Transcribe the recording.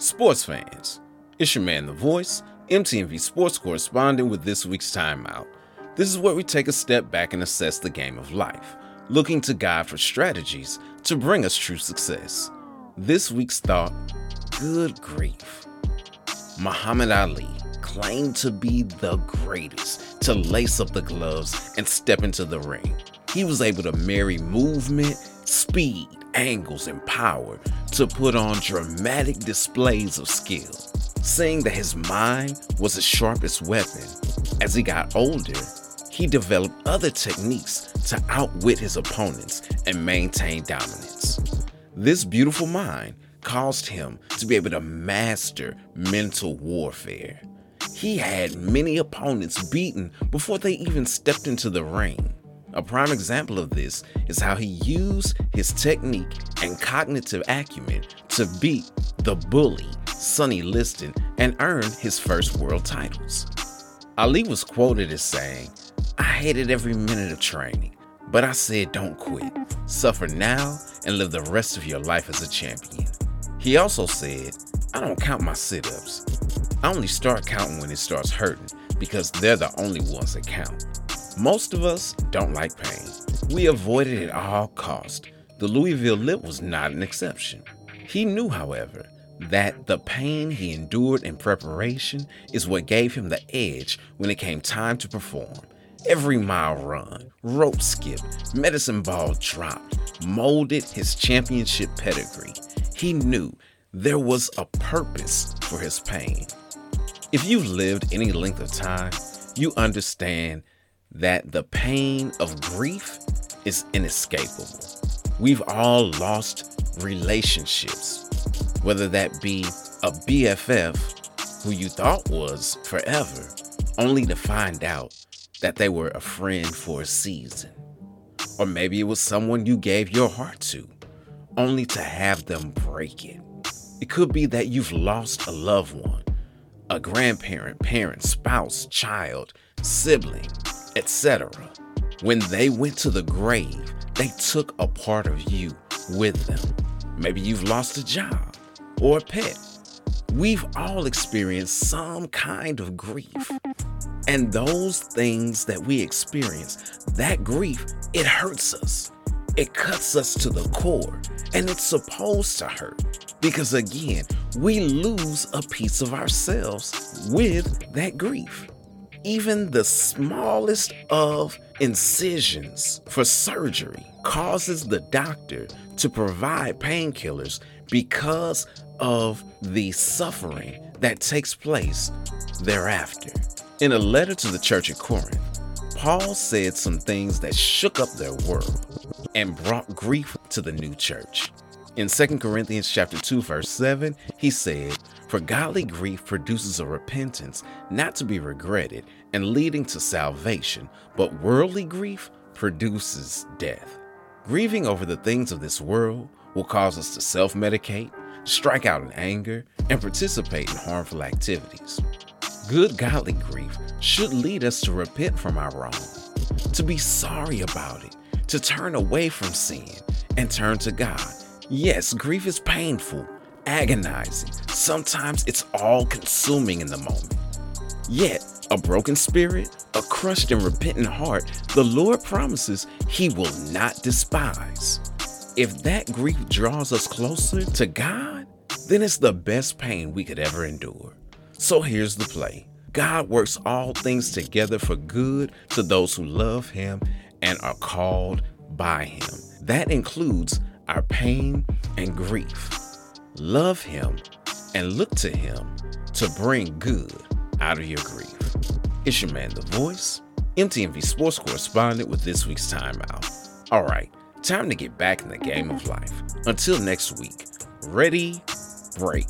Sports fans, it's your man, The Voice, MTMV sports correspondent with this week's timeout. This is where we take a step back and assess the game of life, looking to God for strategies to bring us true success. This week's thought good grief. Muhammad Ali claimed to be the greatest to lace up the gloves and step into the ring. He was able to marry movement, speed, angles, and power to put on dramatic displays of skill. Saying that his mind was his sharpest weapon, as he got older, he developed other techniques to outwit his opponents and maintain dominance. This beautiful mind caused him to be able to master mental warfare. He had many opponents beaten before they even stepped into the ring. A prime example of this is how he used his technique and cognitive acumen to beat the bully, Sonny Liston, and earn his first world titles. Ali was quoted as saying, I hated every minute of training, but I said don't quit. Suffer now and live the rest of your life as a champion. He also said, I don't count my sit ups. I only start counting when it starts hurting because they're the only ones that count. Most of us don't like pain. We avoid it at all cost. The Louisville Lip was not an exception. He knew, however, that the pain he endured in preparation is what gave him the edge when it came time to perform. Every mile run, rope skip, medicine ball drop molded his championship pedigree. He knew there was a purpose for his pain. If you've lived any length of time, you understand that the pain of grief is inescapable. We've all lost relationships, whether that be a BFF who you thought was forever, only to find out that they were a friend for a season. Or maybe it was someone you gave your heart to, only to have them break it. It could be that you've lost a loved one, a grandparent, parent, spouse, child, sibling, etc. When they went to the grave, they took a part of you with them. Maybe you've lost a job or a pet. We've all experienced some kind of grief. And those things that we experience, that grief, it hurts us. It cuts us to the core, and it's supposed to hurt. Because again, we lose a piece of ourselves with that grief even the smallest of incisions for surgery causes the doctor to provide painkillers because of the suffering that takes place thereafter. In a letter to the church at Corinth, Paul said some things that shook up their world and brought grief to the new church. In 2 Corinthians chapter 2 verse 7, he said, "For godly grief produces a repentance not to be regretted and leading to salvation, but worldly grief produces death." Grieving over the things of this world will cause us to self-medicate, strike out in anger, and participate in harmful activities. Good godly grief should lead us to repent from our wrong, to be sorry about it, to turn away from sin, and turn to God Yes, grief is painful, agonizing. Sometimes it's all consuming in the moment. Yet, a broken spirit, a crushed and repentant heart, the Lord promises He will not despise. If that grief draws us closer to God, then it's the best pain we could ever endure. So here's the play God works all things together for good to those who love Him and are called by Him. That includes our pain and grief. Love Him and look to Him to bring good out of your grief. It's your man, The Voice, MTMV sports correspondent with this week's timeout. All right, time to get back in the game of life. Until next week, ready, break.